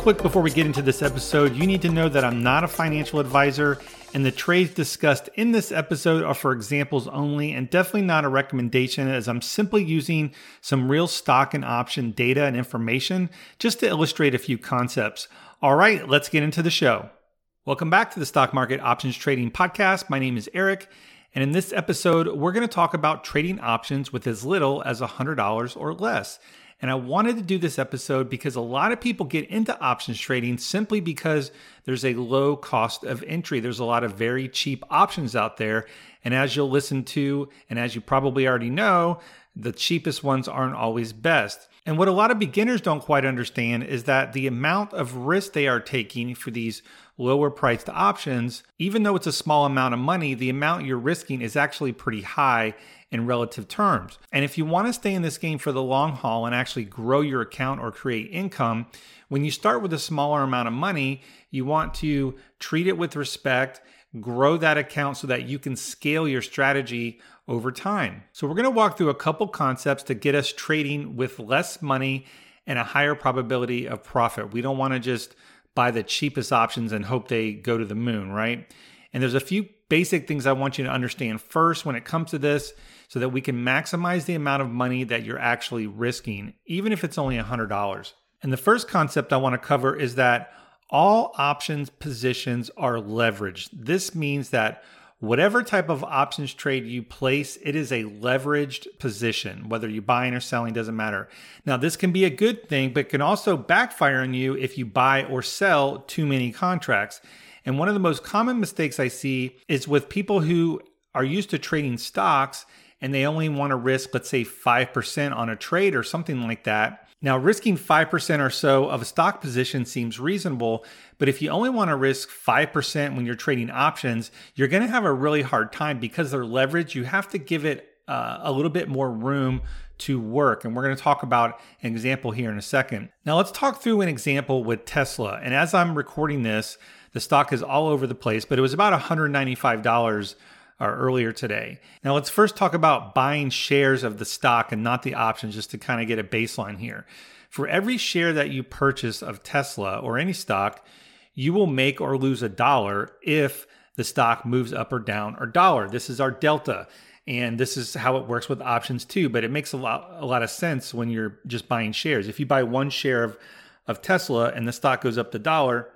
quick before we get into this episode, you need to know that I'm not a financial advisor, and the trades discussed in this episode are for examples only and definitely not a recommendation, as I'm simply using some real stock and option data and information just to illustrate a few concepts. All right, let's get into the show. Welcome back to the Stock Market Options Trading Podcast. My name is Eric. And in this episode, we're going to talk about trading options with as little as $100 or less. And I wanted to do this episode because a lot of people get into options trading simply because there's a low cost of entry. There's a lot of very cheap options out there. And as you'll listen to, and as you probably already know, the cheapest ones aren't always best. And what a lot of beginners don't quite understand is that the amount of risk they are taking for these lower priced options, even though it's a small amount of money, the amount you're risking is actually pretty high in relative terms. And if you want to stay in this game for the long haul and actually grow your account or create income, when you start with a smaller amount of money, you want to treat it with respect, grow that account so that you can scale your strategy over time. So, we're going to walk through a couple concepts to get us trading with less money and a higher probability of profit. We don't want to just buy the cheapest options and hope they go to the moon, right? And there's a few basic things I want you to understand first when it comes to this so that we can maximize the amount of money that you're actually risking, even if it's only $100. And the first concept I want to cover is that all options positions are leveraged. This means that whatever type of options trade you place, it is a leveraged position. Whether you're buying or selling doesn't matter. Now, this can be a good thing, but can also backfire on you if you buy or sell too many contracts. And one of the most common mistakes I see is with people who are used to trading stocks and they only want to risk, let's say, 5% on a trade or something like that. Now, risking 5% or so of a stock position seems reasonable, but if you only want to risk 5% when you're trading options, you're going to have a really hard time because they're leveraged. You have to give it uh, a little bit more room to work. And we're going to talk about an example here in a second. Now, let's talk through an example with Tesla. And as I'm recording this, the stock is all over the place, but it was about $195 or earlier today. Now, let's first talk about buying shares of the stock and not the options, just to kind of get a baseline here. For every share that you purchase of Tesla or any stock, you will make or lose a dollar if the stock moves up or down or dollar. This is our delta. And this is how it works with options too, but it makes a lot a lot of sense when you're just buying shares. If you buy one share of, of Tesla and the stock goes up to dollar,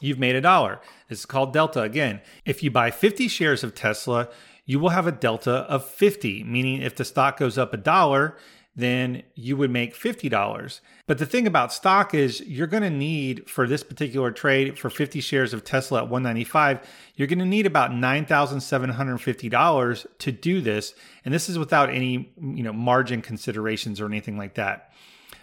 you've made a dollar. This is called delta again. If you buy 50 shares of Tesla, you will have a delta of 50, meaning if the stock goes up a dollar, then you would make $50. But the thing about stock is you're going to need for this particular trade for 50 shares of Tesla at 195, you're going to need about $9,750 to do this, and this is without any, you know, margin considerations or anything like that.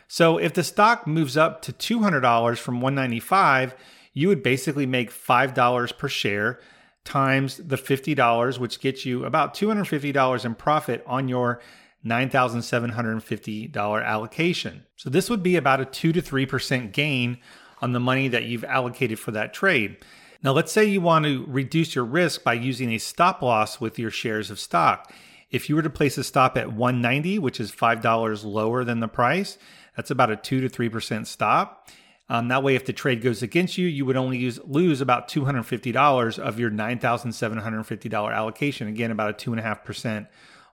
So if the stock moves up to $200 from 195, you would basically make $5 per share times the $50, which gets you about $250 in profit on your $9,750 allocation. So this would be about a 2 to 3% gain on the money that you've allocated for that trade. Now, let's say you want to reduce your risk by using a stop loss with your shares of stock. If you were to place a stop at 190, which is $5 lower than the price, that's about a 2 to 3% stop. Um, that way, if the trade goes against you, you would only use, lose about $250 of your $9,750 allocation. Again, about a 2.5%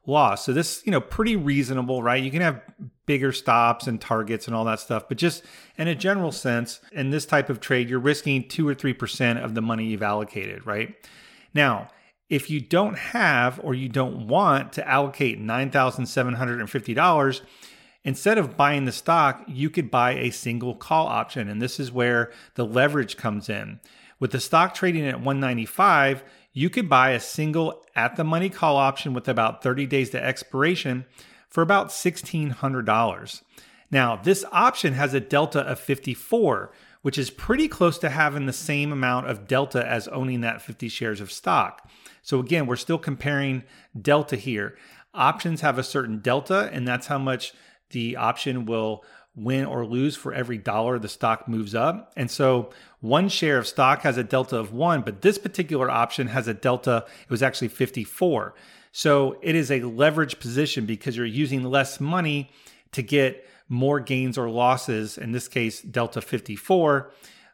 loss. So this, you know, pretty reasonable, right? You can have bigger stops and targets and all that stuff, but just in a general sense, in this type of trade, you're risking 2 or 3% of the money you've allocated, right? Now, if you don't have or you don't want to allocate $9,750, Instead of buying the stock, you could buy a single call option. And this is where the leverage comes in. With the stock trading at 195, you could buy a single at the money call option with about 30 days to expiration for about $1,600. Now, this option has a delta of 54, which is pretty close to having the same amount of delta as owning that 50 shares of stock. So, again, we're still comparing delta here. Options have a certain delta, and that's how much the option will win or lose for every dollar the stock moves up. And so one share of stock has a delta of one, but this particular option has a delta, it was actually 54. So it is a leverage position because you're using less money to get more gains or losses, in this case, delta 54.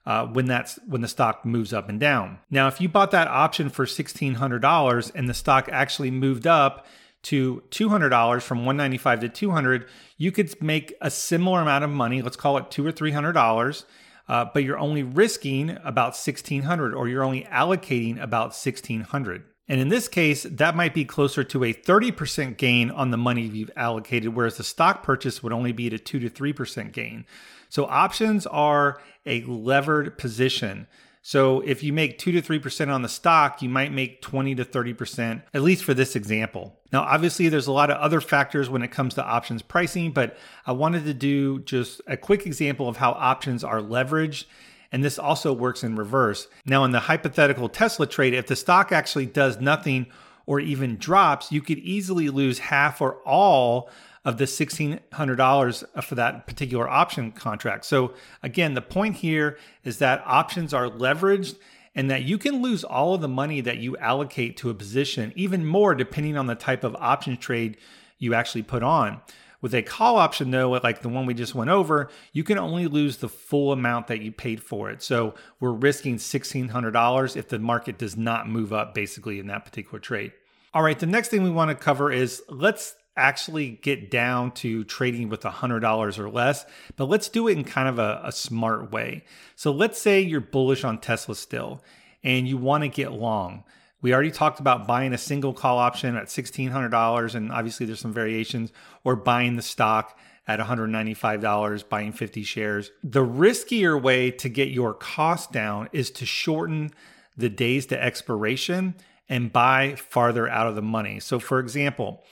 uh, when that's when the stock moves up and down. Now, if you bought that option for sixteen hundred dollars and the stock actually moved up to two hundred dollars from one ninety five to two hundred, you could make a similar amount of money. Let's call it two or three hundred dollars. Uh, but you're only risking about 1600 or you're only allocating about 1600 and in this case, that might be closer to a 30% gain on the money you've allocated, whereas the stock purchase would only be at a 2 to 3% gain. So options are a levered position. So if you make 2 to 3% on the stock, you might make 20 to 30%, at least for this example. Now, obviously, there's a lot of other factors when it comes to options pricing, but I wanted to do just a quick example of how options are leveraged and this also works in reverse. Now, in the hypothetical Tesla trade, if the stock actually does nothing or even drops, you could easily lose half or all of the $1,600 for that particular option contract. So, again, the point here is that options are leveraged and that you can lose all of the money that you allocate to a position, even more depending on the type of option trade you actually put on. With a call option, though, like the one we just went over, you can only lose the full amount that you paid for it. So we're risking $1,600 if the market does not move up, basically, in that particular trade. All right, the next thing we want to cover is let's actually get down to trading with $100 or less, but let's do it in kind of a, a smart way. So let's say you're bullish on Tesla still and you want to get long. We already talked about buying a single call option at $1,600, and obviously there's some variations, or buying the stock at $195, buying 50 shares. The riskier way to get your cost down is to shorten the days to expiration and buy farther out of the money. So, for example,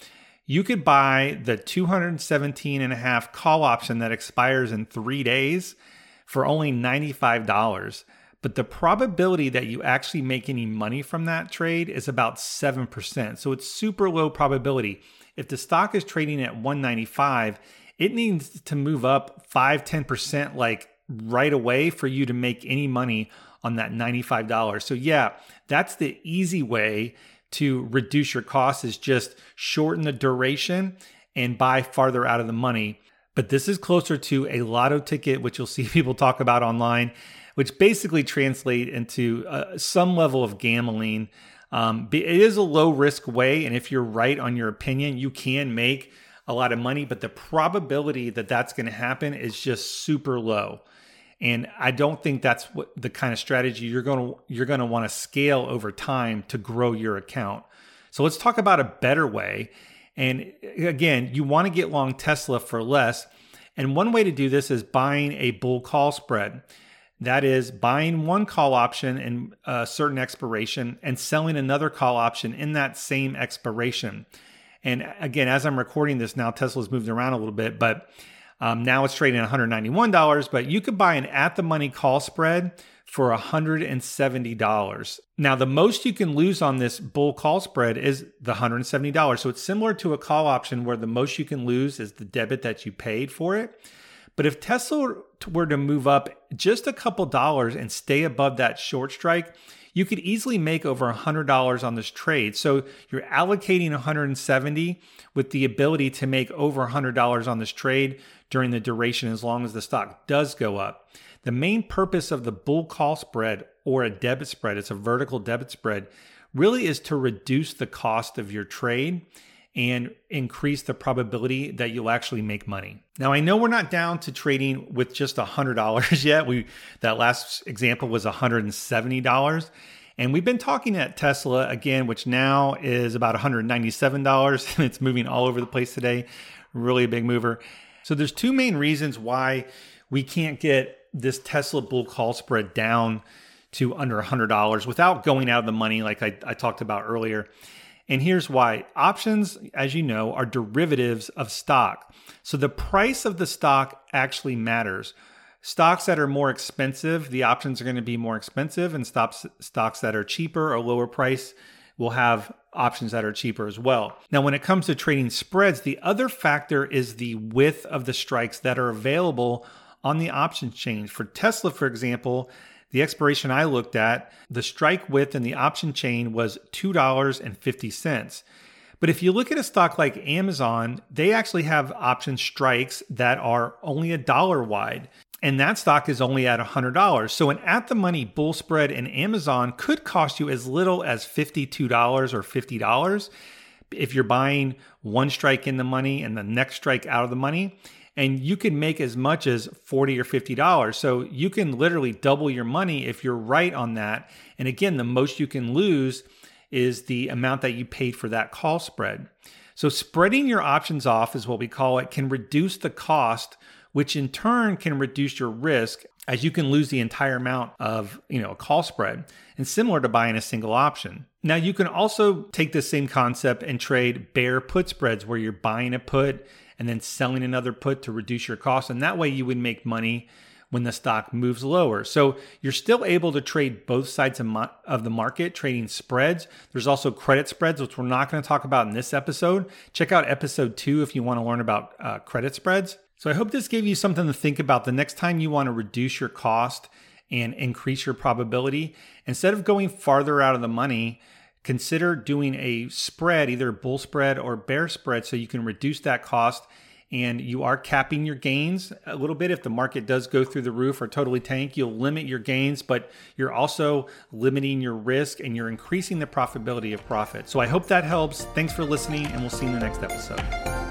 you could buy the 217 and a half call option that expires in three days for only $95 but the probability that you actually make any money from that trade is about 7%. So it's super low probability. If the stock is trading at 195, it needs to move up 5 10% like right away for you to make any money on that $95. So yeah, that's the easy way to reduce your costs is just shorten the duration and buy farther out of the money. But this is closer to a lotto ticket, which you'll see people talk about online which basically translate into uh, some level of gambling. Um, it is a low risk way, and if you're right on your opinion, you can make a lot of money, but the probability that that's going to happen is just super low. And I don't think that's what the kind of strategy you're going to you're going to want to scale over time to grow your account. So let's talk about a better way. And uh, again, you want to get long Tesla for less. And one way to do this is buying a bull call spread. That is buying one call option in a certain expiration and selling another call option in that same expiration. And again, as I'm recording this now, Tesla's moved around a little bit, but um, now it's trading at $191. But you could buy an at the money call spread for $170. Now, the most you can lose on this bull call spread is the $170. So it's similar to a call option where the most you can lose is the debit that you paid for it. But if Tesla were to move up just a couple dollars and stay above that short strike, you could easily make over $100 on this trade. So you're allocating 170 with the ability to make over $100 on this trade during the duration as long as the stock does go up. The main purpose of the bull call spread or a debit spread, it's a vertical debit spread, really is to reduce the cost of your trade and increase the probability that you'll actually make money. Now, I know we're not down to trading with just $100 yet. We that last example was $170. And we've been talking at Tesla again, which now is about $197. And it's moving all over the place today. Really a big mover. So there's two main reasons why we can't get this Tesla bull call spread down to under $100 without going out of the money like I, I talked about earlier. And here's why options, as you know, are derivatives of stock. So the price of the stock actually matters. Stocks that are more expensive, the options are going to be more expensive, and stocks, stocks that are cheaper or lower price will have options that are cheaper as well. Now, when it comes to trading spreads, the other factor is the width of the strikes that are available on the options chain. For Tesla, for example, the expiration I looked at, the strike width in the option chain was $2.50. But if you look at a stock like Amazon, they actually have option strikes that are only a dollar wide. and that stock is only at $100. So an at the money bull spread in Amazon could cost you as little as $52 or $50 if you're buying one strike in the money and the next strike out of the money. And you can make as much as 40 or $50. So you can literally double your money if you're right on that. And again, the most you can lose is the amount that you paid for that call spread. So spreading your options off is what we call it, can reduce the cost which in turn can reduce your risk as you can lose the entire amount of, you know, a call spread and similar to buying a single option. Now you can also take the same concept and trade bear put spreads where you're buying a put and then selling another put to reduce your cost and that way you would make money when the stock moves lower. So you're still able to trade both sides of, the market, trading spreads. There's also credit spreads, which we're not going to talk about in this episode. Check out episode two if you want to learn about uh, credit spreads. So I hope this gave you something to think about the next time you want to reduce your cost and increase your probability. Instead of going farther out of the money, consider doing a spread, either bull spread or bear spread, so you can reduce that cost and you are capping your gains a little bit. If the market does go through the roof or totally tank, you'll limit your gains, but you're also limiting your risk and you're increasing the profitability of profit. So I hope that helps. Thanks for listening, and we'll see you in the next episode.